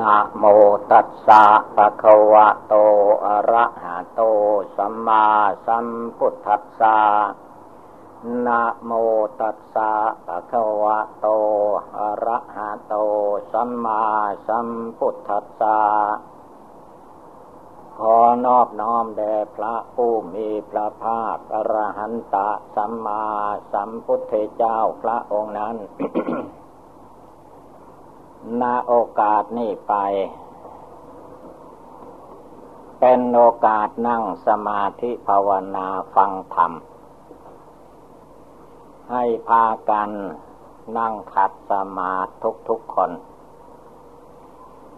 นะโมตัสสะปะคะวะโต อะระหะโต สัมมาสัมพุทธัสสะนะโมตัสสะปะคะวะโต อะระหะโต สัมมาสัมพุทธัสสะขอนอบน้อมแด่พระผู้มีพระภาคอรหันตสัมมาสัมพุทธเจ้าพระองค์นั้น นาโอกาสนี้ไป เป็นโอกาสนั่งสมาธิภาวนาฟังธรรม ให้พากันนั่งขัดสมาธิทุกๆคน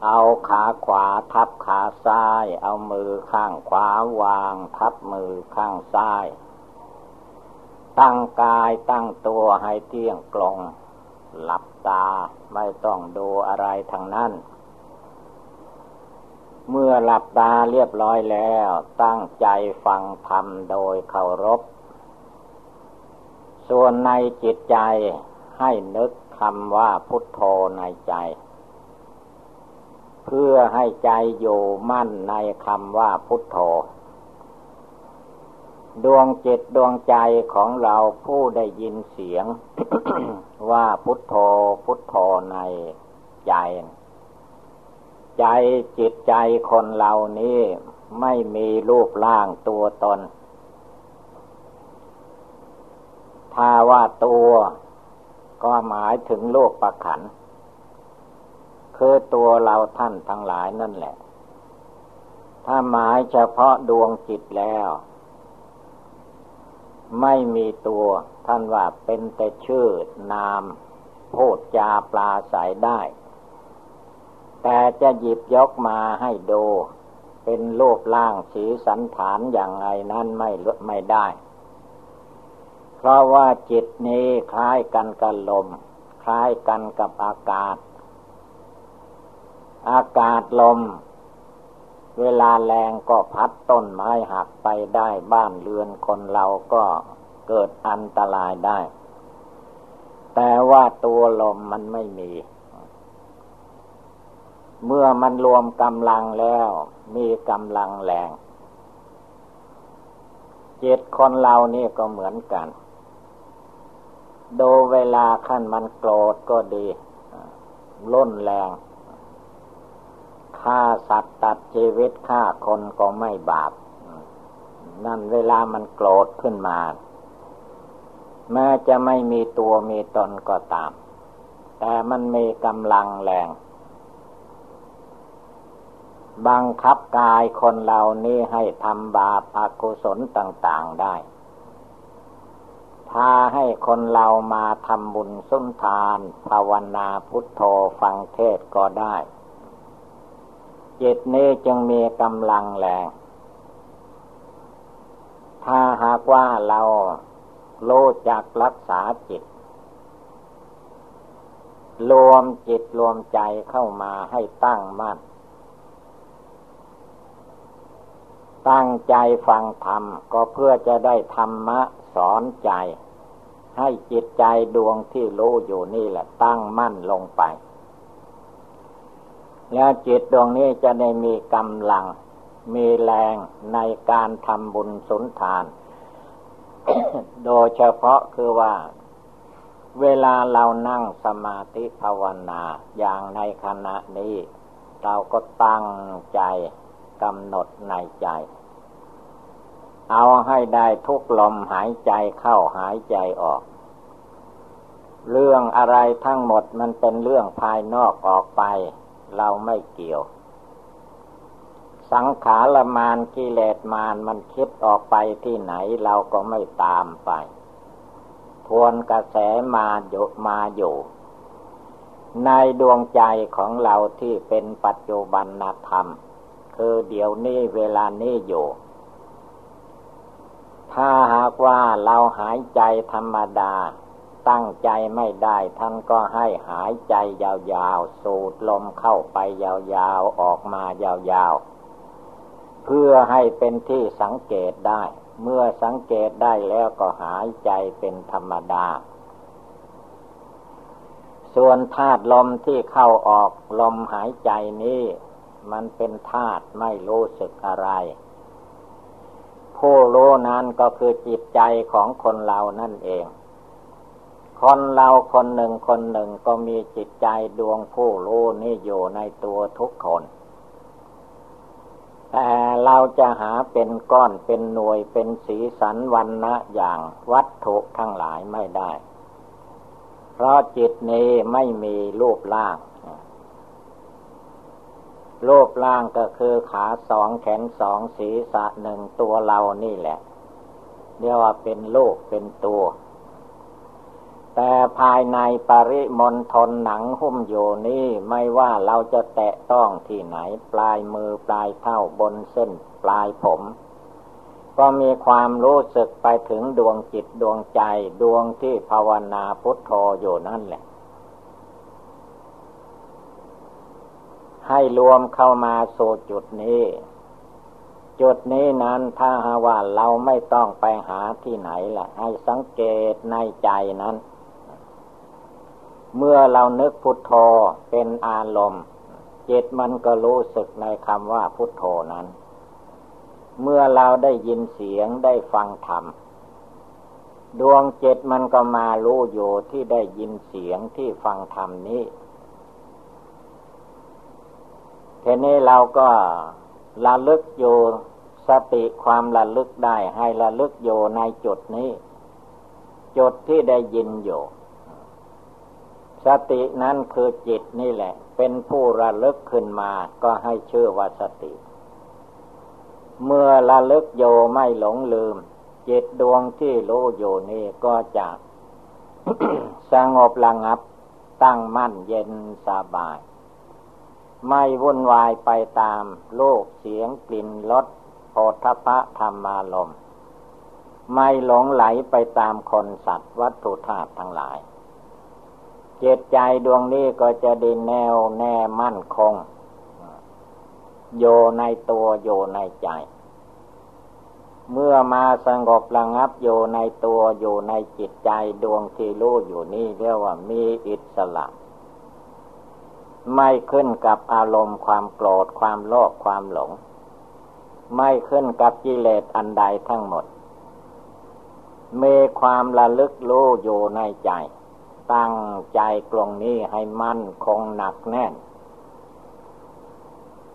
เอาขาขวาทับขาซ้าย เอามือข้างขวาวางทับมือข้างซ้าย ตั้งกายตั้งตัวให้เที่ยงกลง หลับตา ไม่ต้องดูอะไรทางนั้น เมื่อหลับตาเรียบร้อยแล้ว ตั้งใจฟังธรรมโดยเคารพ ส่วนในจิตใจให้นึกคำว่าพุทโธในใจ เพื่อให้ใจอยู่มั่นในคำว่าพุทโธดวงจิตดวงใจของเราผู้ได้ยินเสียง ว่าพุทโธพุทโธในใจ ใจจิตใจคนเหล่านี้ไม่มีรูปร่างตัวตน ถ้าว่าตัวก็หมายถึงโลกประขัน คือตัวเราท่านทั้งหลายนั่นแหละ ถ้าหมายเฉพาะดวงจิตแล้ว ไม่มีตัว ท่านว่าเป็นแต่ชื่อนามพูดจาปลาใสได้ แต่จะหยิบยกมาให้ดู เป็นรูปร่างสีสันฐานอย่างไรนั้นไม่ลดไม่ได้ เพราะว่าจิตนี้คล้ายกันกับลม คล้ายกันกับอากาศ อากาศลม เวลาแรงก็พัดต้นไม้หักไปได้บ้านเรือนคนเราก็ เกิดอันตรายได้ แต่ว่าตัวลมมันไม่มี เมื่อมันรวมกำลังแล้ว มีกำลังแรงจิตคนเรานี่ก็เหมือนกัน ดูเวลาขั้นมันโกรธก็ดีล้นแรงฆ่าสัตว์ตัดชีวิตฆ่าคนก็ไม่บาป นั่นเวลามันโกรธขึ้นมา แม้จะไม่มีตัวมีตนก็ตาม แต่มันมีกำลังแรง บังคับกายคนเหล่านี้ให้ทำบาปอากุศลต่าง ๆได้ พาให้คนเรามาทำบุญสุนทาน ภาวนาพุทโธฟังเทศก็ได้ จิตนี้จึงมีกำลังแรง ถ้าหากว่าเรา โลจักรักษาจิต รวมจิตรวมใจเข้ามาให้ตั้งมั่น ตั้งใจฟังธรรมก็เพื่อจะได้ธรรมะสอนใจ ให้จิตใจดวงที่รู้อยู่นี่แหละตั้งมั่นลงไป แล้วจิตดวงนี้จะได้มีกำลัง มีแรงในการทำบุญสุนทาน โดยเฉพาะคือว่า เวลาเรานั่งสมาธิภาวนาอย่างในขณะนี้ เราก็ตั้งใจกำหนดในใจ เอาให้ได้ทุกลมหายใจเข้าหายใจออก เรื่องอะไรทั้งหมดมันเป็นเรื่องภายนอกออกไป เราไม่เกี่ยว สังขารมานกิเลสมานมันคิดออกไปที่ไหนเราก็ไม่ตามไป ทวนกระแสมาอยู่มาอยู่ ในดวงใจของเราที่เป็นปัจจุบันธรรม คือเดี๋ยวนี้เวลานี้อยู่ ถ้าหากว่าเราหายใจธรรมดา ตั้งใจไม่ได้ท่านก็ให้หายใจยาวๆ สูดลมเข้าไปยาวๆ ออกมายาวๆ เพื่อให้เป็นที่สังเกตได้ เมื่อสังเกตได้แล้วก็หายใจเป็นธรรมดาสส่วนธาตุลมที่เข้าออกลมหายใจนี้ มันเป็นธาตุไม่รู้สึกอะไร ผู้รู้นั้นก็คือจิตใจของคนเรานั่นเอง คนเราคนหนึ่งคนหนึ่งก็มีจิตใจดวงผู้รู้นี่อยู่ในตัวทุกคน แต่เราจะหาเป็นก้อนเป็นหน่วยเป็นสีสันวันนะอย่างวัตถุทั้งหลายไม่ได้ เพราะจิตนี้ไม่มีรูปร่างรูปร่างก็คือขาสองแขนสองศีรษะหนึ่งตัวเรานี่แหละ เรียกว่าเป็นลูกเป็นตัว แต่ภายในปริมณฑลหนังหุ้มอยู่นี้ไม่ว่าเราจะแตะต้องที่ไหนปลายมือปลายเท้าบนเส้นปลายผม ก็มีความรู้สึกไปถึงดวงจิตดวงใจดวงที่ภาวนาพุทโธอยู่นั่นแหละ ให้รวมเข้ามาสู่จุดนี้ จุดนี้นั้นถ้าหาว่าเราไม่ต้องไปหาที่ไหนละให้สังเกตในใจนั้น เมื่อเรานึกพุทโธเป็นอารมณ์ จิตมันก็รู้สึกในคำว่าพุทโธนั้น เมื่อเราได้ยินเสียงได้ฟังธรรม ดวงจิตมันก็มารู้อยู่ที่ได้ยินเสียงที่ฟังธรรมนี้ทีนี้เราก็ระลึกอยู่สติความระลึกได้ให้ระลึกอยู่ในจุดนี้ จุดที่ได้ยินอยู่ สตินั้นคือจิตนี่แหละ เป็นผู้ระลึกขึ้นมาก็ให้ชื่อว่าสติ เมื่อระลึกโยไม่หลงลืม จิตดวงที่รู้อยู่นี่ก็จะสงบระงับ ตั้งมั่นเย็นสบาย ไม่วุ่นวายไปตามโลกเสียงกลิ่นรสโพธพะธรรมารมไม่หลงไหลไปตามคนสัตว์วัตถุธาตุทั้งหลาย จิตใจดวงนี้ก็จะดีแนวแน่มั่นคง โยในตัวโยในใจ เมื่อมาสงบระงับโยในตัวโยในจิตใจดวงที่รู้อยู่นี่เรียกว่ามีอิสระไม่ขึ้นกับอารมณ์ความโกรธความโลภความหลง ไม่ขึ้นกับกิเลสอันใดทั้งหมดมีความระลึกรู้อยู่ในใจ ตั้งใจกลงนี้ให้มั่นคงหนักแน่น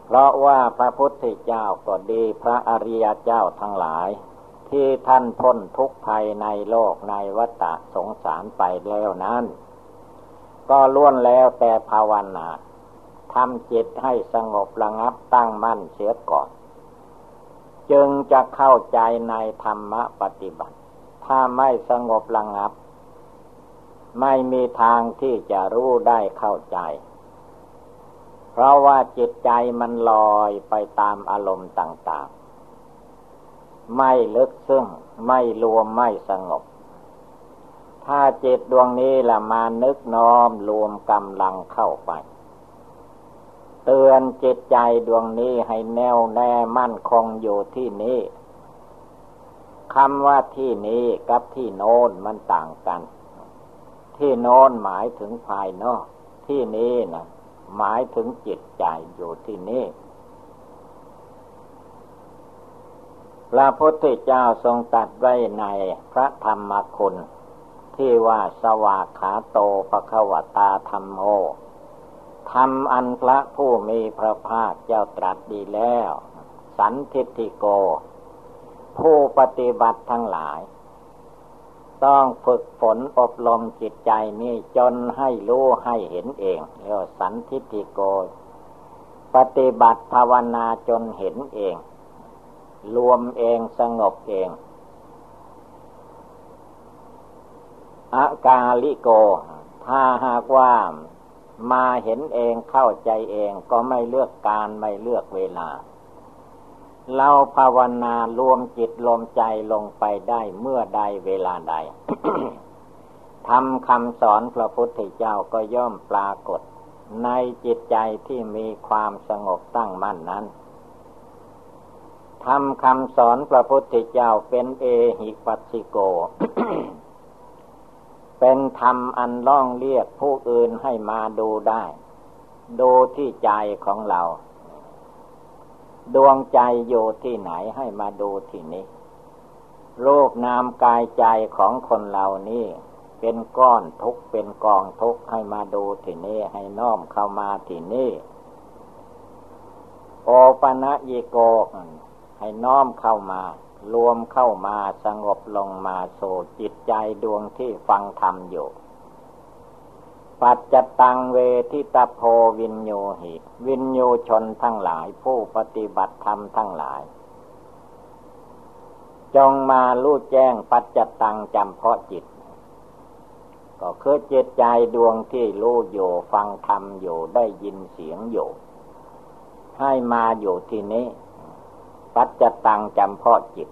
เพราะว่าพระพุทธเจ้าก็ดีพระอริยเจ้าทั้งหลาย ที่ท่านพ้นทุกภัยในโลกในวัฏสงสารไปแล้วนั้น ก็ล้วนแล้วแต่ภาวนาทำจิตให้สงบระงับตั้งมั่นเสียก่อน จึงจะเข้าใจในธรรมปฏิบัติ ถ้าไม่สงบระงับ ไม่มีทางที่จะรู้ได้เข้าใจ เพราะว่าจิตใจมันลอยไปตามอารมณ์ต่าง ๆ ไม่ลึกซึ้งไม่รวมไม่สงบ ถ้าจิตดวงนี้ละมานึกน้อมรวมกำลังเข้าไป เตือนจิตใจดวงนี้ให้แน่วแน่มั่นคงอยู่ที่นี้คำว่าที่นี้กับที่โน้นมันต่างกัน ที่โน้นหมายถึงภายนอก ที่นี้นะหมายถึงจิตใจอยู่ที่นี่พระพุทธเจ้าทรงตัดไว้ในพระธรรมคุณ ที่ว่าสวากขาโตภควตาธรรมโมธรรมอันพระผู้มีพระภาคเจ้าตรัสดีแล้ว สันทิติโก ผู้ปฏิบัติทั้งหลาย ต้องฝึกฝนอบรมจิตใจนี่จนให้รู้ให้เห็นเองเรียกสันทิติโก ปฏิบัติภาวนาจนเห็นเอง รวมเองสงบเองอากาลิโก ถ้าหากว่ามาเห็นเองเข้าใจเองก็ไม่เลือกการไม่เลือกเวลา เราภาวนารวมจิตรวมใจลงไปได้เมื่อใดเวลาใดทำคำสอนพระพุทธเจ้าก็ย่อมปรากฏ ในจิตใจที่มีความสงบตั้งมั่นนั้นทำคำสอนพระพุทธเจ้าเป็นเอหิปัสสิโก เป็นธรรมอันล่องเรียกผู้อื่นให้มาดูได้ ดูที่ใจของเรา ดวงใจอยู่ที่ไหนให้มาดูที่นี้รูปนามกายใจของคนเรานี่เป็นก้อนทุกเป็นกองทุกให้มาดูที่นี่ให้น้อมเข้ามาที่นี่โอปะนะยิโกให้น้อมเข้ามา รวมเข้ามาสงบลงมาโสจิตใจดวงที่ฟังธรรมอยู่ ปัจจตังเวทิตาโพวินโยหิ วินโยชนทั้งหลายผู้ปฏิบัติธรรมทั้งหลาย จงมาลู่แจ้งปัจจตังจำเพาะจิต ก็คือจิตใจดวงที่รู้อยู่ฟังธรรมอยู่ได้ยินเสียงอยู่ ให้มาอยู่ที่นี้ ปัจจตังจำเพาะจิต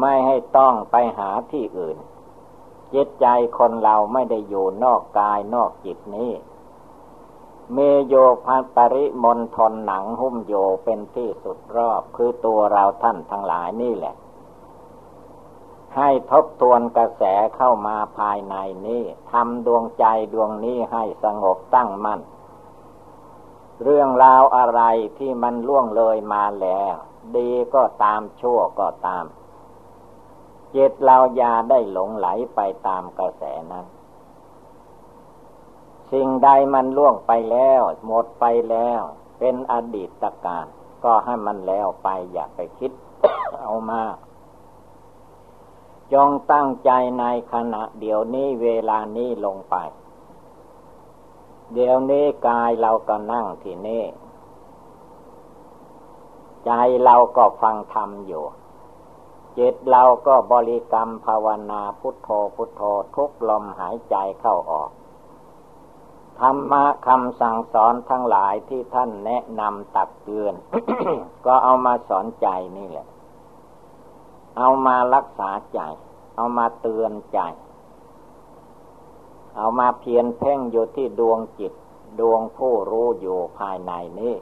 ไม่ให้ต้องไปหาที่อื่น จิตใจคนเราไม่ได้อยู่นอกกายนอกจิตนี้ เมโยพัปริมณฑลหนังหุ้มโยเป็นที่สุดรอบคือตัวเราท่านทั้งหลายนี่แหละ ให้ทบทวนกระแสเข้ามาภายในนี้ทำดวงใจดวงนี้ให้สงบตั้งมั่น เรื่องราวอะไรที่มันล่วงเลยมาแล้ว ดีก็ตามชั่วก็ตาม จิตเราอย่าได้หลงไหลไปตามกระแสนั้น สิ่งใดมันล่วงไปแล้ว หมดไปแล้ว เป็นอดีตการ ก็ให้มันแล้วไปอย่าไปคิดเอามาจงตั้งใจในขณะเดี๋ยวนี้เวลานี้ลงไป เดี๋ยวนี้กายเราก็นั่งที่นี่ ใจเราก็ฟังธรรมอยู่ จิตเราก็บริกรรมภาวนาพุทโธพุทโธทุกลมหายใจเข้าออก ธรรมะคำสั่งสอนทั้งหลายที่ท่านแนะนำตักเตือน ก็เอามาสอนใจนี่แหละ เอามารักษาใจ เอามาเตือนใจ เอามาเพียนเพ่งอยู่ที่ดวงจิต ดวงผู้รู้อยู่ภายในนี้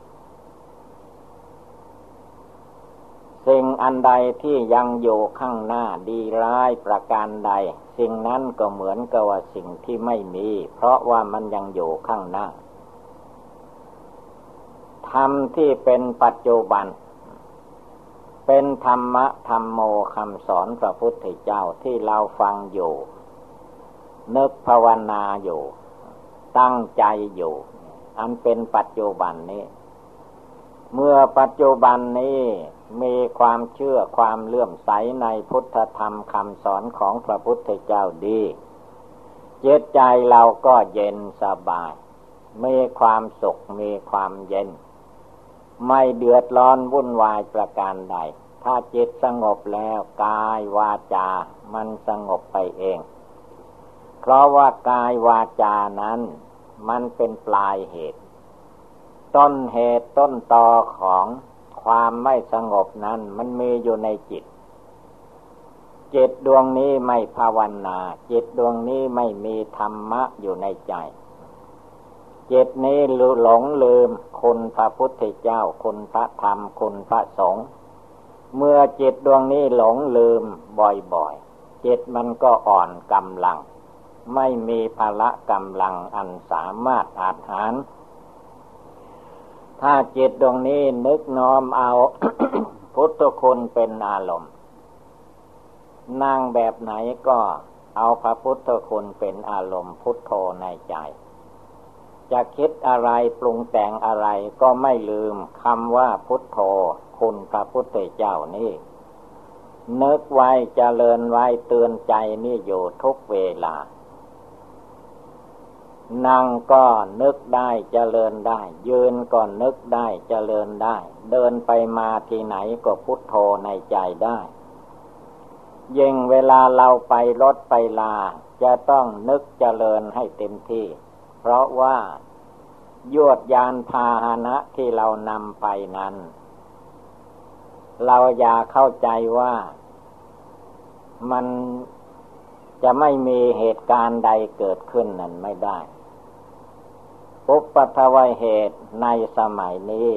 สิ่งอันใดที่ยังอยู่ข้างหน้าดีร้ายประการใด สิ่งนั้นก็เหมือนกับว่าสิ่งที่ไม่มี เพราะว่ามันยังอยู่ข้างหน้าธรรมที่เป็นปัจจุบัน เป็นธรรมะธรรมโมคำสอนพระพุทธเจ้าที่เราฟังอยู่ นึกภาวนาอยู่ ตั้งใจอยู่ อันเป็นปัจจุบันนี้ เมื่อปัจจุบันนี้ มีความเชื่อความเลื่อมใสในพุทธธรรมคำสอนของพระพุทธเจ้าดีเจตใจเราก็เย็นสบาย มีความสุขมีความเย็น ไม่เดือดร้อนวุ่นวายประการใด ถ้าจิตสงบแล้วกายวาจา มันสงบไปเอง เพราะว่ากายวาจานั้น มันเป็นปลายเหตุ ต้นเหตุต้นตอของ ความไม่สงบนั้นมันมีอยู่ในจิต จิตดวงนี้ไม่ภาวนา จิตดวงนี้ไม่มีธรรมะอยู่ในใจ จิตนี้หลงลืมคุณพระพุทธเจ้า คุณพระธรรม คุณพระสงฆ์ เมื่อจิตดวงนี้หลงลืมบ่อยๆ จิตมันก็อ่อนกำลัง ไม่มีพละกำลังอันสามารถอาหาร ถ้าจิตดวงนี้นึกน้อมเอา พุทธคุณเป็นอารมณ์ นั่งแบบไหนก็เอาพระพุทธคุณเป็นอารมณ์พุทโธในใจ จะคิดอะไรปรุงแต่งอะไรก็ไม่ลืมคำว่าพุทโธ คุณพระพุทธเจ้านี่นึกไว้เจริญไว้เตือนใจนี่อยู่ทุกเวลา นั่งก็นึกได้เจริญได้ ยืนก็นึกได้เจริญได้ เดินไปมาที่ไหนก็พุทโธในใจได้ยิ่งเวลาเราไปรถไปลา จะต้องนึกเจริญให้เต็มที่ เพราะว่ายวดยานพาหนะที่เรานำไปนั้น เราอย่าเข้าใจว่ามันจะไม่มีเหตุการณ์ใดเกิดขึ้นนั้นไม่ได้ อุปัทวเหตุในสมัยนี้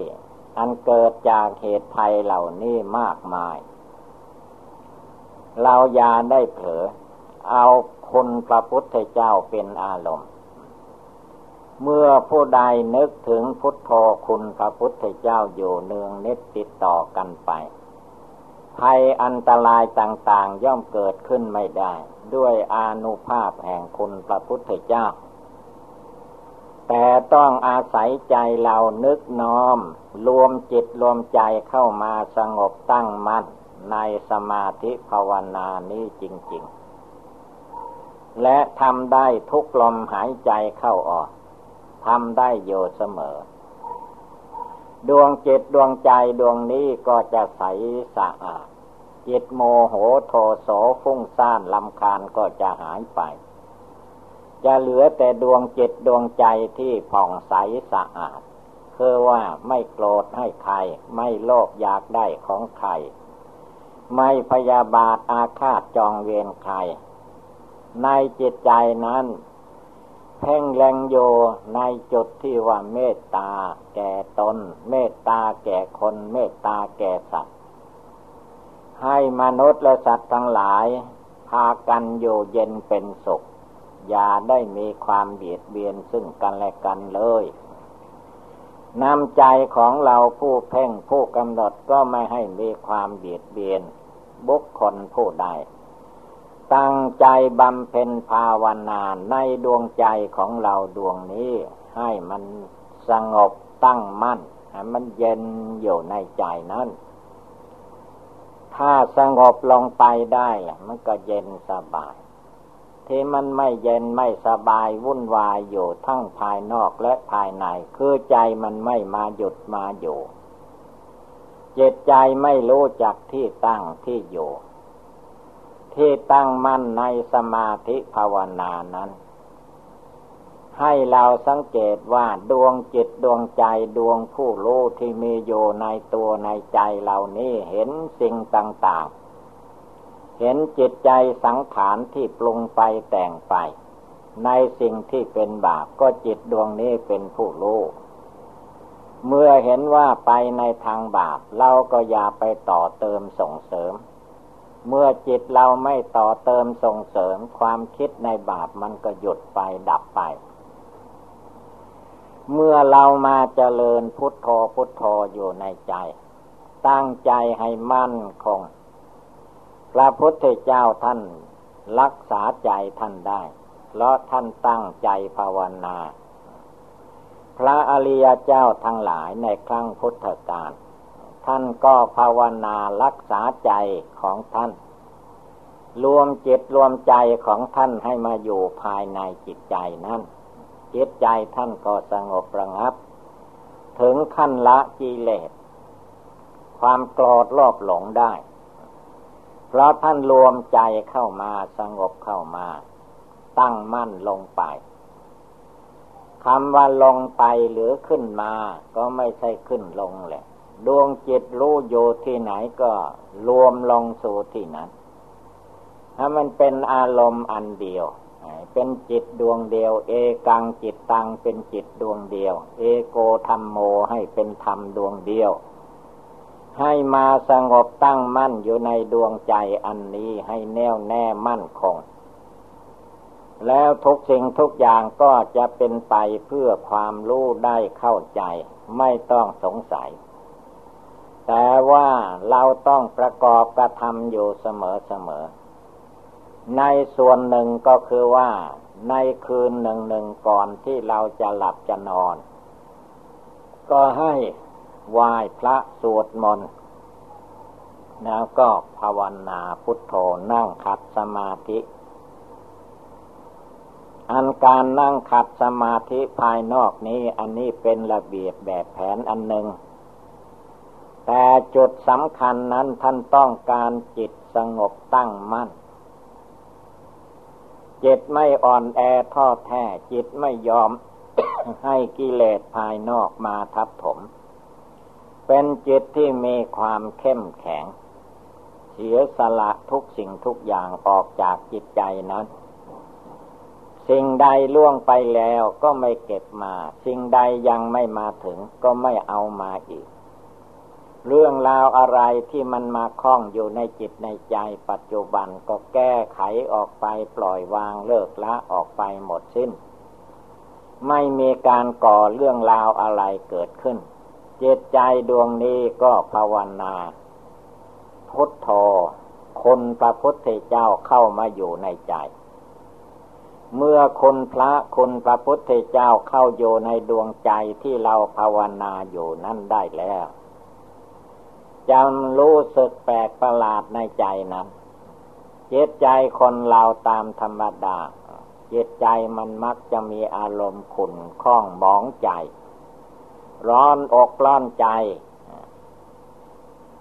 อันเกิดจากเหตุภัยเหล่านี้มากมาย เราอย่าได้เผลอเอาคคุณพระพุทธเจ้าเป็นอารมณ์ เมื่อผู้ใดนึกถึงพุทโธคุณพระพุทธเจ้าอยู่เนืองนิดติดต่อกันไป ภัยอันตรายต่างๆย่อมเกิดขึ้นไม่ได้ ด้วยอานุภาพแห่งคุณพระพุทธเจ้า แต่ต้องอาศัยใจเรานึกน้อม รวมจิตรวมใจเข้ามาสงบตั้งมั่นในสมาธิภาวนานี้จริง ๆ และทำได้ทุกลมหายใจเข้าออกทำได้อยู่เสมอ ดวงจิตดวงใจดวงนี้ก็จะใสสะอาดจิตโมโหโทโสฟุ้งซ่านลำคาญก็จะหายไป จะเหลือแต่ดวงจิตดวงใจที่ผ่องใสสะอาด คือว่าไม่โกรธให้ใคร ไม่โลภอยากได้ของใคร ไม่พยาบาทอาฆาตจองเวรใคร ในจิตใจนั้นเพ่งแรงโยในจุดที่ว่าเมตตาแก่ตน เมตตาแก่คนเมตตาแก่สัตว์ ให้มนุษย์และสัตว์ทั้งหลาย พากันอยู่เย็นเป็นสุข อย่าได้มีความเบียดเบียนซึ่งกันและกันเลยนำใจของเราผู้เพ่งผู้กำหนดก็ไม่ให้มีความเบียดเบียน บุคคลผู้ใด ตั้งใจบำเพ็ญภาวนาในดวงใจของเราดวงนี้ ให้มันสงบตั้งมั่นให้มันเย็นอยู่ในใจนั้น ถ้าสงบลงไปได้ มันก็เย็นสบาย ที่มันไม่เย็นไม่สบายวุ่นวายอยู่ทั้งภายนอกและภายใน คือใจมันไม่มาหยุดมาอยู่จิตใจไม่รู้จักที่ตั้งที่อยู่ ที่ตั้งมั่นในสมาธิภาวนานั้น ให้เราสังเกตว่าดวงจิตดวงใจดวงผู้รู้ที่มีอยู่ในตัวในใจเหล่านี้เห็นสิ่งต่างๆ เห็นจิตใจสังขารที่ปรุงไปแต่งไป ในสิ่งที่เป็นบาปก็จิตดวงนี้เป็นผู้รู้เมื่อเห็นว่าไปในทางบาป เราก็อย่าไปต่อเติมส่งเสริม เมื่อจิตเราไม่ต่อเติมส่งเสริมความคิดในบาปมันก็หยุดไปดับไป เมื่อเรามาเจริญพุทโธพุทโธอยู่ในใจ ตั้งใจให้มั่นคง พระพุทธเจ้าท่านรักษาใจท่านได้ เพราะท่านตั้งใจภาวนา พระอริยเจ้าทั้งหลายในครั้งพุทธกาลท่านก็ภาวนารักษาใจของท่าน รวมจิตรวมใจของท่านให้มาอยู่ภายในจิตใจนั้นจิตใจท่านก็สงบระงับ ถึงขั้นละกิเลสความโกรธรอบหลงได้ เพราะท่านรวมใจเข้ามาสงบเข้ามา ตั้งมั่นลงไปคำว่าลงไปหรือขึ้นมา ก็ไม่ใช่ขึ้นลงแหละ ดวงจิตรู้อยู่ที่ไหนก็รวมลงสู่ที่นั้น ถ้ามันเป็นอารมณ์อันเดียว เป็นจิตดวงเดียว เอกังจิตตังเป็นจิตดวงเดียว เอโกธรรมโมให้เป็นธรรมดวงเดียว ให้มาสงบตั้งมั่นอยู่ในดวงใจอันนี้ให้แน่วแน่มั่นคง แล้วทุกสิ่งทุกอย่างก็จะเป็นไปเพื่อความรู้ได้เข้าใจ ไม่ต้องสงสัย แต่ว่าเราต้องประกอบกระทำอยู่เสมอเสมอ ในส่วนหนึ่งก็คือว่า ในคืนหนึ่งหนึ่งก่อนที่เราจะหลับจะนอน ก็ให้ ไหว้พระสวดมนต์ แล้วก็ภาวนาพุทโธนั่งขัดสมาธิ อันการนั่งขัดสมาธิภายนอกนี้อันนี้เป็นระเบียบแบบแผนอันหนึ่ง แต่จุดสำคัญนั้นท่านต้องการจิตสงบตั้งมั่นจิตไม่อ่อนแอท้อแท้จิตไม่ยอมให้กิเลสภายนอกมาทับถม เป็นจิตที่มีความเข้มแข็ง เสียสละทุกสิ่งทุกอย่างออกจากจิตใจนั้น สิ่งใดล่วงไปแล้วก็ไม่เก็บมา สิ่งใดยังไม่มาถึงก็ไม่เอามาอีก เรื่องราวอะไรที่มันมาคล้องอยู่ในจิตในใจปัจจุบันก็แก้ไขออกไปปล่อยวางเลิกละออกไปหมดสิ้น ไม่มีการก่อเรื่องราวอะไรเกิดขึ้น เจตใจดวงนี้ก็ภาวนา พุทโธคนพระพุทธเจ้าเข้ามาอยู่ในใจ เมื่อคนพระคุณพระพุทธเจ้าเข้าอยู่ในดวงใจที่เราภาวนาอยู่นั่นได้แล้วจำรู้สึกแปลกประหลาดในใจนั้นเจตใจคนเราตามธรรมดา เจตใจมันมักจะมีอารมณ์ขุ่นข้องมองใจ ร้อนอกร้อนใจ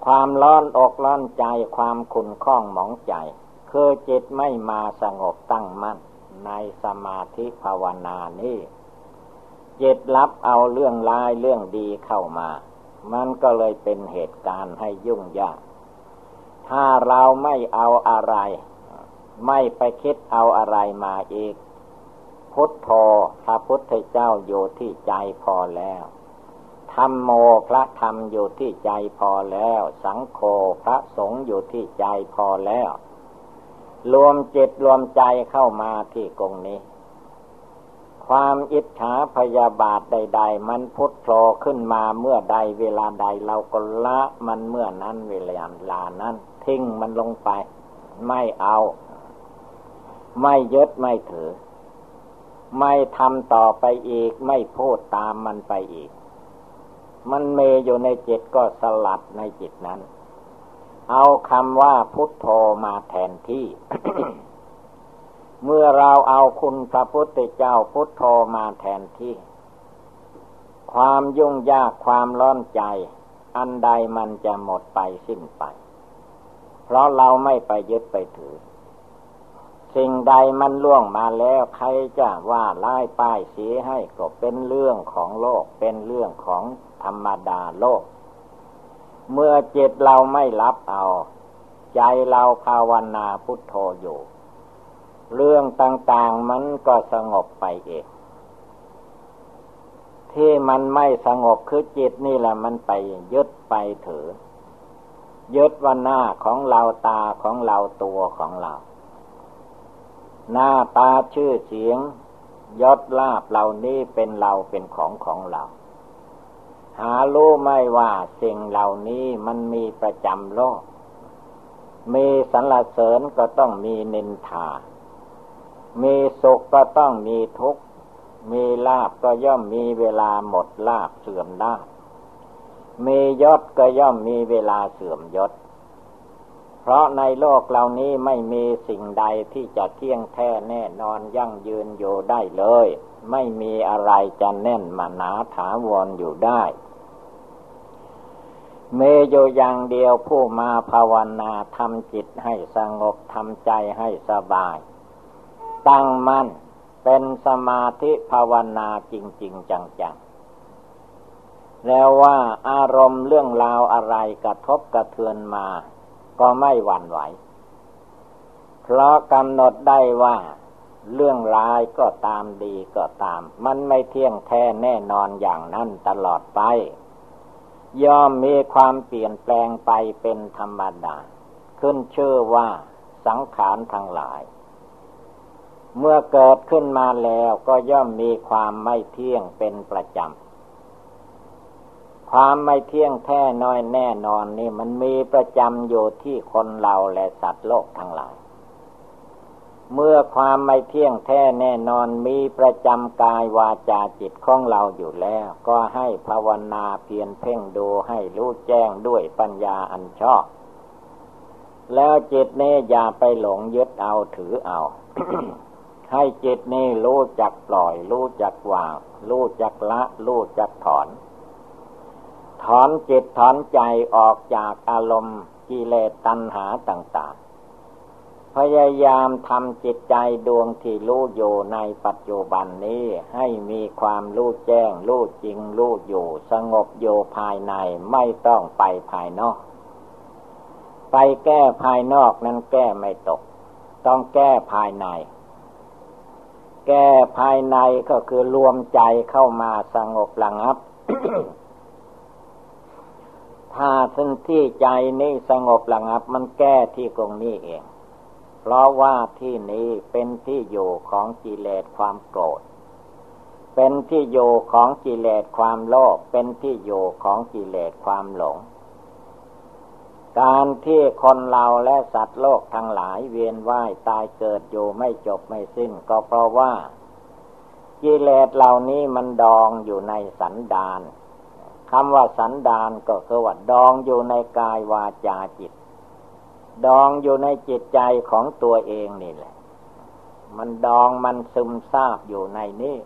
ความร้อนอกร้อนใจความขุ่นข้องหมองใจ คือจิตไม่มาสงบตั้งมั่น ในสมาธิภาวนานี้จิตรับเอาเรื่องร้ายเรื่องดีเข้ามา มันก็เลยเป็นเหตุการณ์ให้ยุ่งยาก ถ้าเราไม่เอาอะไร ไม่ไปคิดเอาอะไรมาอีก พุทโธพระพุทธเจ้าอยู่ที่ใจพอแล้ว ธรรมโมพระธรรมอยู่ที่ใจพอแล้ว สังโฆพระสงฆ์อยู่ที่ใจพอแล้ว รวมจิตรวมใจเข้ามาที่กงนี้ ความอิจฉาพยาบาทใด ๆ มันพุทโธขึ้นมาเมื่อใดเวลาใดเราก็ละมันเมื่อนั้นเวลาลานั้น ทิ้งมันลงไป ไม่เอา ไม่ยึดไม่ถือ ไม่ทำต่อไปอีก ไม่พูดตามมันไปอีก มันเมอยู่ในจิตก็สลัดในจิตนั้น เอาคำว่าพุทโธมาแทนที่ เมื่อเราเอาคุณพระพุทธเจ้าพุทโธมาแทนที่ ความยุ่งยากความร้อนใจ อันใดมันจะหมดไปสิ้นไป เพราะเราไม่ไปยึดไปถือสิ่งใดมันล่วงมาแล้วใครจะว่าไล่ป้ายสีให้ก็เป็นเรื่องของโลกเป็นเรื่องของ ธรรมดาโลก เมื่อจิตเราไม่รับเอา ใจเราภาวนาพุทโธอยู่ เรื่องต่างๆมันก็สงบไปเอง ที่มันไม่สงบคือจิตนี่แหละมันไปยึดไปถือ ยึดว่าหน้าของเราตาของเราตัวของเรา หน้าตาชื่อเสียงยศลาบเหล่านี้เป็นเราเป็นของของเรา หารู้ไม่ว่าสิ่งเหล่านี้มันมีประจำโลก มีสรรเสริญก็ต้องมีนินทา มีสุขก็ต้องมีทุกข์ มีลาบก็ย่อมมีเวลาหมดลาบเสื่อมลาบมียศก็ย่อมมีเวลาเสื่อมยศ เพราะในโลกเหล่านี้ไม่มีสิ่งใดที่จะเที่ยงแท้แน่นอนยั่งยืนอยู่ได้เลย ไม่มีอะไรจะแน่นมานาถาวรอยู่ได้ มโยอย่างเดียวผู้มาภาวนาทำจิตให้สงบทำใจให้สบาย ตั้งมั่นเป็นสมาธิภาวนาจริง ๆ จังๆ แล้วว่าอารมณ์เรื่องราวอะไรกระทบกระเทือนมา ก็ไม่หวั่นไหว เพราะกำหนดได้ว่า เรื่องร้ายก็ตามดีก็ตาม มันไม่เที่ยงแท้แน่นอนอย่างนั้นตลอดไป ย่อมมีความเปลี่ยนแปลงไปเป็นธรรมดา ขึ้นชื่อว่าสังขารทั้งหลาย เมื่อเกิดขึ้นมาแล้วก็ย่อมมีความไม่เที่ยงเป็นประจำ ความไม่เที่ยงแท้น้อยแน่นอนนี่มันมีประจำอยู่ที่คนเราและสัตว์โลกทั้งหลาย เมื่อความไม่เที่ยงแท้แน่นอนมีประจำกายวาจาจิตของเราอยู่แล้ว ก็ให้ภาวนาเพียรเพ่งดูให้รู้แจ้งด้วยปัญญาอันชอบ แล้วจิตนี้อย่าไปหลงยึดเอาถือเอา ให้จิตนี้รู้จักปล่อย รู้จักวาง รู้จักละ รู้จักถอน ถอนจิตถอนใจออกจากอารมณ์กิเลสตัณหาต่างๆ พยายามทำจิตใจดวงที่รู้อยู่ในปัจจุบันนี้ให้มีความรู้แจ้งรู้จริงรู้อยู่ สงบอยู่ภายในไม่ต้องไปภายนอก ไปแก้ภายนอกนั้นแก้ไม่ตก ต้องแก้ภายใน แก้ภายในก็คือรวมใจเข้ามาสงบระงับถ้าทันที่ใจนี่สงบระงับมันแก้ที่ตรงนี้เอง เพราะว่าที่นี้เป็นที่อยู่ของกิเลสความโกรธ เป็นที่อยู่ของกิเลสความโลภ เป็นที่อยู่ของกิเลสความหลง การที่คนเราและสัตว์โลกทั้งหลายเวียนว่ายตายเกิดอยู่ไม่จบไม่สิ้นก็เพราะว่ากิเลสเหล่านี้มันดองอยู่ในสันดานคำว่าสันดานก็คือว่าดองอยู่ในกายวาจาจิต ดองอยู่ในจิตใจของตัวเองนี่แหละ มันดองมันซึมซาบอยู่ในนี้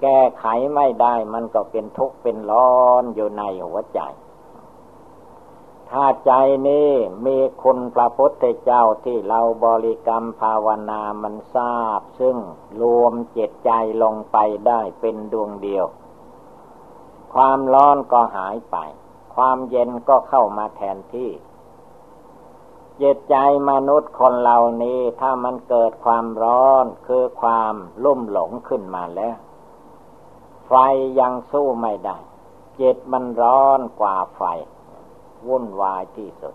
แก้ไขไม่ได้มันก็เป็นทุกข์เป็นร้อนอยู่ในหัวใจ ถ้าใจนี้มีคุณพระพุทธเจ้าที่เราบริกรรมภาวนามันทราบ ซึ่งรวมจิตใจลงไปได้เป็นดวงเดียว ความร้อนก็หายไป ความเย็นก็เข้ามาแทนที่ จิตใจมนุษย์คนเหล่านี้ถ้ามันเกิดความร้อนคือความลุ่มหลงขึ้นมาแล้ว ไฟยังสู้ไม่ได้จิตมันร้อนกว่าไฟ วุ่นวายที่สุด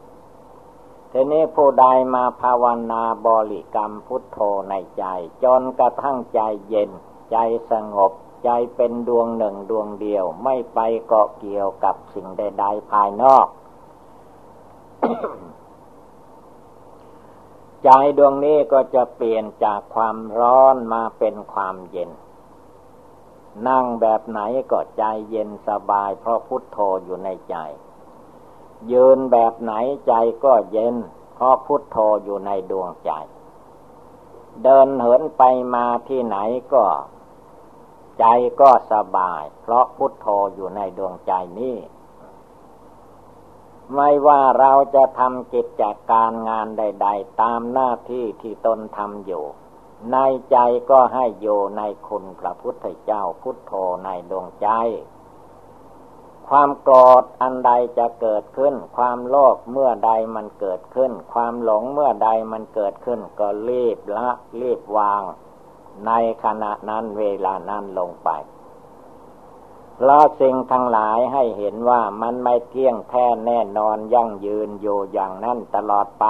ทีนี้ผู้ใดมาภาวนาบริกรรมพุทโธในใจ จนกระทั่งใจเย็น ใจสงบ ใจเป็นดวงหนึ่งดวงเดียว ไม่ไปเกาะเกี่ยวกับสิ่งใด ๆ ภายนอก ใจดวงนี้ก็จะเปลี่ยนจากความร้อนมาเป็นความเย็น นั่งแบบไหนก็ใจเย็นสบายเพราะพุทโธอยู่ในใจ ยืนแบบไหนใจก็เย็น เพราะพุทโธอยู่ในดวงใจ เดินเหินไปมาที่ไหนก็ ใจก็สบาย เพราะพุทโธอยู่ในดวงใจนี้ ไม่ว่าเราจะทำกิจจากการงานใด ๆ ตามหน้าที่ที่ตนทำอยู่ ในใจก็ให้อยู่ในคุณพระพุทธเจ้าพุทโธในดวงใจ ความโกรธอันใดจะเกิดขึ้น ความโลภเมื่อใดมันเกิดขึ้น ความหลงเมื่อใดมันเกิดขึ้น ก็รีบละรีบวาง ในขณะนั้นเวลานั้นลงไป เพราะสิ่งทั้งหลายให้เห็นว่ามันไม่เที่ยงแท้แน่นอนยั่งยืนอยู่อย่างนั้นตลอดไป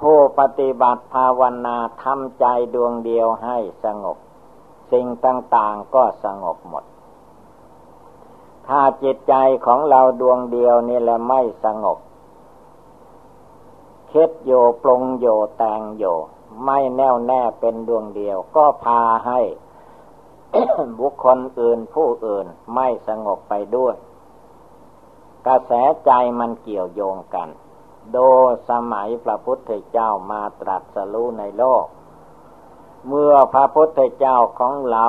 ผู้ปฏิบัติภาวนาทำใจดวงเดียวให้สงบ สิ่งต่างๆก็สงบหมด ถ้าจิตใจของเราดวงเดียวนี่แหละไม่สงบคิดโยปรงโยแต่งโยไม่แน่วแน่เป็นดวงเดียว ก็พาให้ บุคคลอื่นผู้อื่นไม่สงบไปด้วย กระแสใจมันเกี่ยวโยงกัน โดสมัยพระพุทธเจ้ามาตรัสรู้ในโลก เมื่อพระพุทธเจ้าของเรา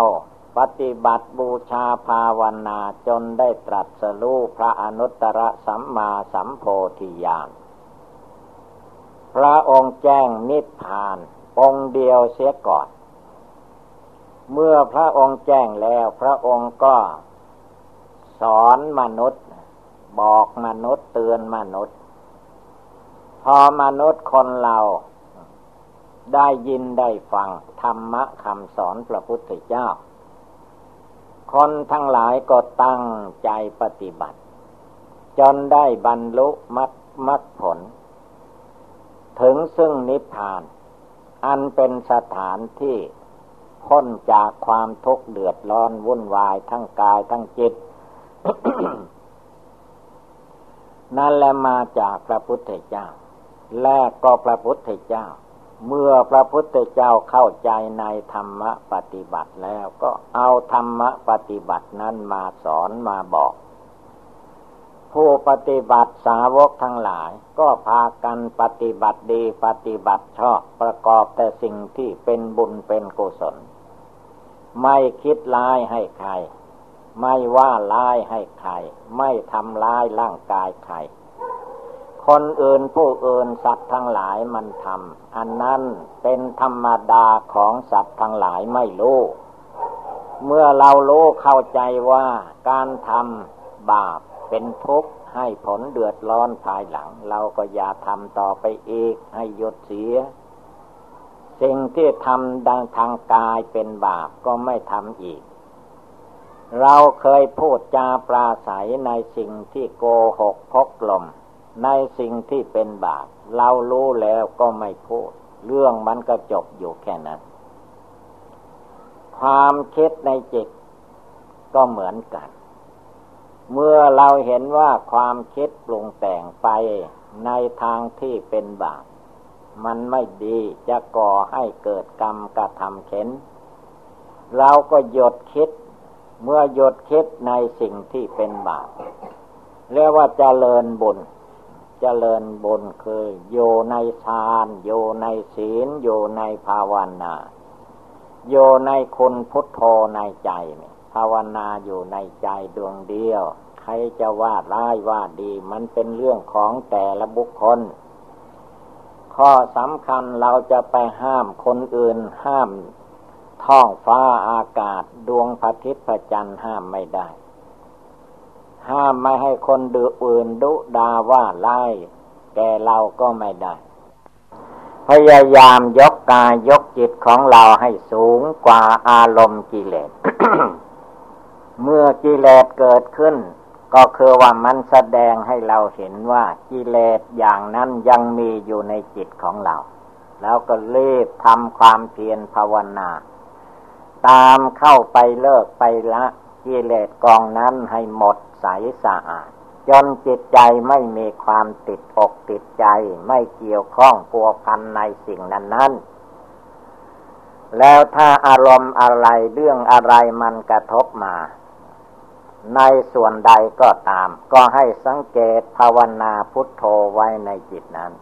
ปฏิบัติบูชาภาวนาจนได้ตรัสรู้พระอนุตตรสัมมาสัมโพธิญาณพระองค์แจ้งนิพพานองค์เดียวเสียก่อน เมื่อพระองค์แจ้งแล้ว พระองค์ก็สอนมนุษย์ บอกมนุษย์เตือนมนุษย์ พอมนุษย์คนเราได้ยินได้ฟัง ธรรมะคำสอนพระพุทธเจ้า คนทั้งหลายก็ตั้งใจปฏิบัติ จนได้บรรลุมรรคผล ถึงซึ่งนิพพาน อันเป็นสถานที่ พ้นจากความทุกข์เดือดร้อนวุ่นวายทั้งกายทั้งจิต นั่นแหละมาจากพระพุทธเจ้า แรกก็พระพุทธเจ้า เมื่อพระพุทธเจ้าเข้าใจในธรรมปฏิบัติแล้วก็เอาธรรมปฏิบัตินั้นมาสอนมาบอก ผู้ปฏิบัติสาวกทั้งหลาย ก็พากันปฏิบัติดีปฏิบัติชอบประกอบแต่สิ่งที่เป็นบุญเป็นกุศล ไม่คิดร้ายให้ใคร ไม่ว่าร้ายให้ใคร ไม่ทำร้ายร่างกายใคร คนอื่นผู้อื่นสัตว์ทั้งหลายมันทำอันนั้นเป็นธรรมดาของสัตว์ทั้งหลายไม่รู้เมื่อเรารู้เข้าใจว่าการทำบาปเป็นทุกข์ให้ผลเดือดร้อนภายหลัง เราก็อย่าทำต่อไปอีกให้หยุดเสีย สิ่งที่ทำดังทางกายเป็นบาปก็ไม่ทำอีก เราเคยพูดจาปราศัยในสิ่งที่โกหกพกลม ในสิ่งที่เป็นบาปเรารู้แล้วก็ไม่พูด เรื่องมันก็จบอยู่แค่นั้น ความคิดในจิตก็เหมือนกัน เมื่อเราเห็นว่าความคิดปรุงแต่งไปในทางที่เป็นบาป มันไม่ดีจะก่อให้เกิดกรรมกระทำเข็น เราก็หยดคิด เมื่อหยดคิดในสิ่งที่เป็นบาปเรียกว่าเจริญบุญเจริญบุญคืออยู่ในฌานอยู่ในศีลอยู่ในภาวนาอยู่ในคุณพุทโธในใจภาวนาอยู่ในใจดวงเดียว ใครจะว่าร้ายว่าดี มันเป็นเรื่องของแต่ละบุคคล ข้อสำคัญเราจะไปห้ามคนอื่นห้าม ท้องฟ้าอากาศดวงพระทิตย์พระจันทร์ห้ามไม่ได้ ห้ามไม่ให้คนดืออื่นดุดาว่าไล่แกเราก็ไม่ได้ พยายามยกกายยกจิตของเราให้สูงกว่าอารมณ์กิเลส เมื่อกิเลสเกิดขึ้น ก็คือว่ามันแสดงให้เราเห็นว่ากิเลสอย่างนั้นยังมีอยู่ในจิตของเรา แล้วก็รีบทำความเพียรภาวนา ตามเข้าไปเลิกไปละกิเลสกองนั้นให้หมดใสสะอาดจนจิตใจไม่มีความติดอกติดใจไม่เกี่ยวข้องปัวพันในสิ่งนั้นนั้นแล้วถ้าอารมณ์อะไรเรื่องอะไรมันกระทบมา ในส่วนใดก็ตาม ก็ให้สังเกตภาวนาพุทโธไว้ในจิตนั้น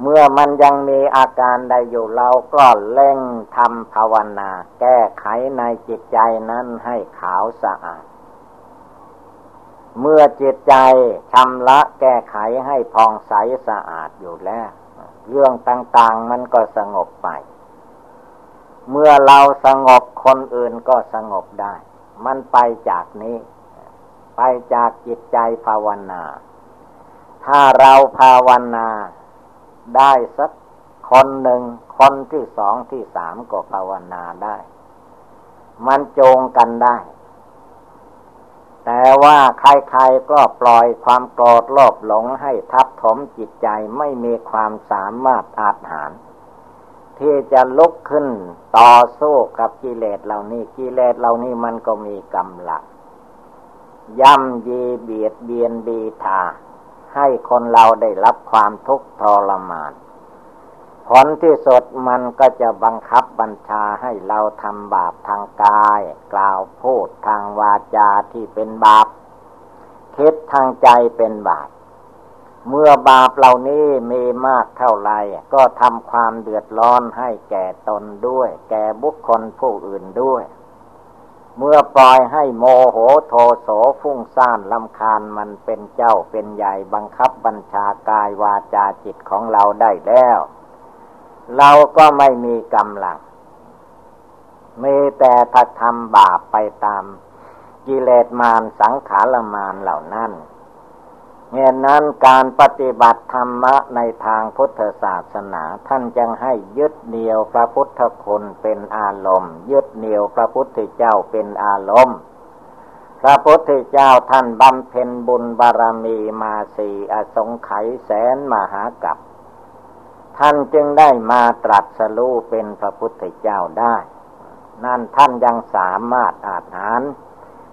เมื่อมันยังมีอาการใดอยู่เราก็เล่งทำภาวนา แก้ไขในจิตใจนั้นให้ขาวสะอาด เมื่อจิตใจชำระแก้ไขให้พองใสสะอาดอยู่แล้ว เรื่องต่างๆมันก็สงบไป เมื่อเราสงบคนอื่นก็สงบได้ มันไปจากนี้ ไปจากจิตใจภาวนา ถ้าเราภาวนาได้สักคนหนึ่งคนที่สองที่สามก็ภาวนาได้ มันโจงกันได้ แต่ว่าใครๆก็ปล่อยความโกรธโลภหลงให้ทับถมจิตใจไม่มีความสามารถอาจหาร ที่จะลุกขึ้นต่อสู้กับกิเลสเหล่านี้กิเลสเหล่านี้มันก็มีกำลังย่ำยีเบียดเบียนบีทา ให้คนเราได้รับความทุกข์ทรมาน ผลที่สุดมันก็จะบังคับบัญชาให้เราทำบาปทางกาย กล่าวพูดทางวาจาที่เป็นบาปคิดทางใจเป็นบาป เมื่อบาปเหล่านี้มีมากเท่าไรก็ทำความเดือดร้อนให้แก่ตนด้วย แก่บุคคลผู้อื่นด้วย เมื่อปล่อยให้โมโหโทโสฟุ้งซ่านลำคาญมันเป็นเจ้าเป็นใหญ่บังคับบัญชากายวาจาจิตของเราได้แล้ว เราก็ไม่มีกำลังมีแต่ถ้าทำบาปไปตามกิเลสมารสังขารมารเหล่านั้น เหตุนั้นการปฏิบัติธรรมะในทางพุทธศาสนา ท่านจึงให้ยึดเหนี่ยวพระพุทธคุณเป็นอารมณ์ ยึดเหนี่ยวพระพุทธเจ้าเป็นอารมณ์ พระพุทธเจ้าท่านบำเพ็ญบุญบารมีมาสีอสงไขยแสนมหากับท่านจึงได้มาตรัสรู้เป็นพระพุทธเจ้าได้ นั่นท่านยังสามารถอาหาร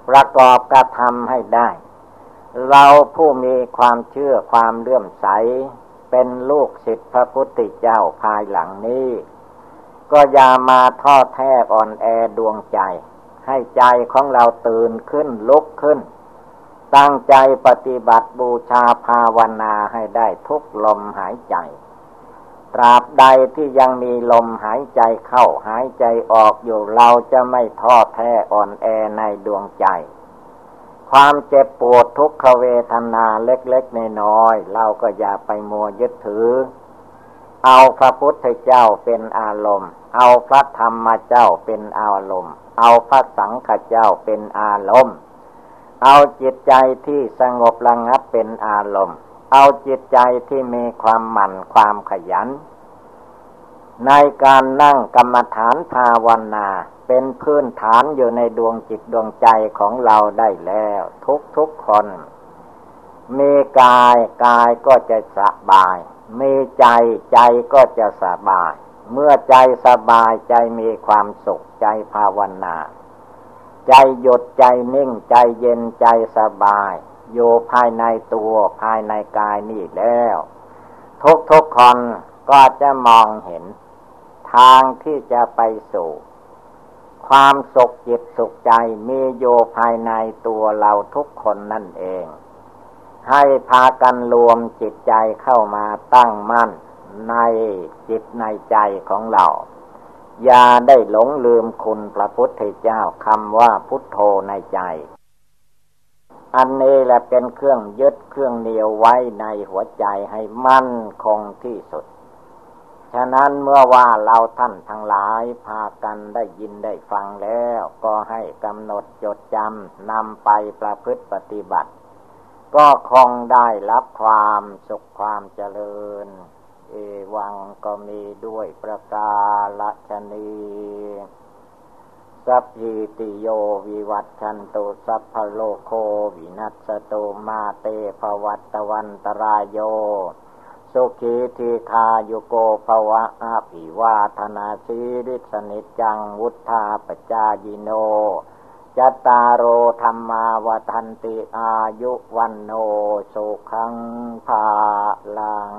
ประกอบกระทำให้ได้ เราผู้มีความเชื่อความเลื่อมใส เป็นลูกศิษย์พระพุทธเจ้าภายหลังนี้ ก็อย่ามาทอดแท้อ่อนแอดวงใจ ให้ใจของเราตื่นขึ้นลุกขึ้น ตั้งใจปฏิบัติบูชาภาวนาให้ได้ทุกลมหายใจ ตราบใดที่ยังมีลมหายใจเข้าหายใจออกอยู่เราจะไม่ทอดแท้อ่อนแอในดวงใจ ความเจ็บปวดทุกขเวทนาเล็กๆในน้อยเราก็อย่าไปมัวยึดถือ เอาพระพุทธเจ้าเป็นอารมณ์ เอาพระธรรมเจ้าเป็นอารมณ์ เอาพระสังฆเจ้าเป็นอารมณ์ เอาจิตใจที่สงบระงับเป็นอารมณ์ เอาจิตใจที่มีความหมั่นความขยัน ในการนั่งกรรมฐานภาวนา เป็นพื้นฐานอยู่ในดวงจิตดวงใจของเราได้แล้ว ทุกทุกคน มีกายกายก็จะสบาย มีใจใจก็จะสบาย เมื่อใจสบายใจมีความสุขใจภาวนา ใจหยุดใจนิ่งใจเย็นใจสบาย อยู่ภายในตัวภายในกายนี่แล้ว ทุกทุกคนก็จะมองเห็น ทางที่จะไปสู่ ความสุขจิตสุขใจมีโยภายในตัวเราทุกคนนั่นเอง ให้พากันรวมจิตใจเข้ามาตั้งมั่นในจิตในใจของเราอย่าได้หลงลืมคุณพระพุทธเจ้าคำว่าพุทโธในใจ อันนี้แหละเป็นเครื่องยึดเครื่องเหนียวไว้ในหัวใจให้มั่นคงที่สุด ฉะนั้นเมื่อว่าเราท่านทั้งหลายพากันได้ยินได้ฟังแล้ว ก็ให้กำหนดจดจำนำไปประพฤติปฏิบัติ ก็คงได้รับความสุขความเจริญ เอวังก็มีด้วยประกาศนีสัพพิติโยวิวัตชันตุสัพพโลโควินัสตุมาเตภวัตวันตรายโย สุขีทีคาโยโกภวะอาภิวาธนาสีริสนิจังวุธาปจายิโนจตารโอธรรมาวทันติอายุวันโนสุขังภาลัง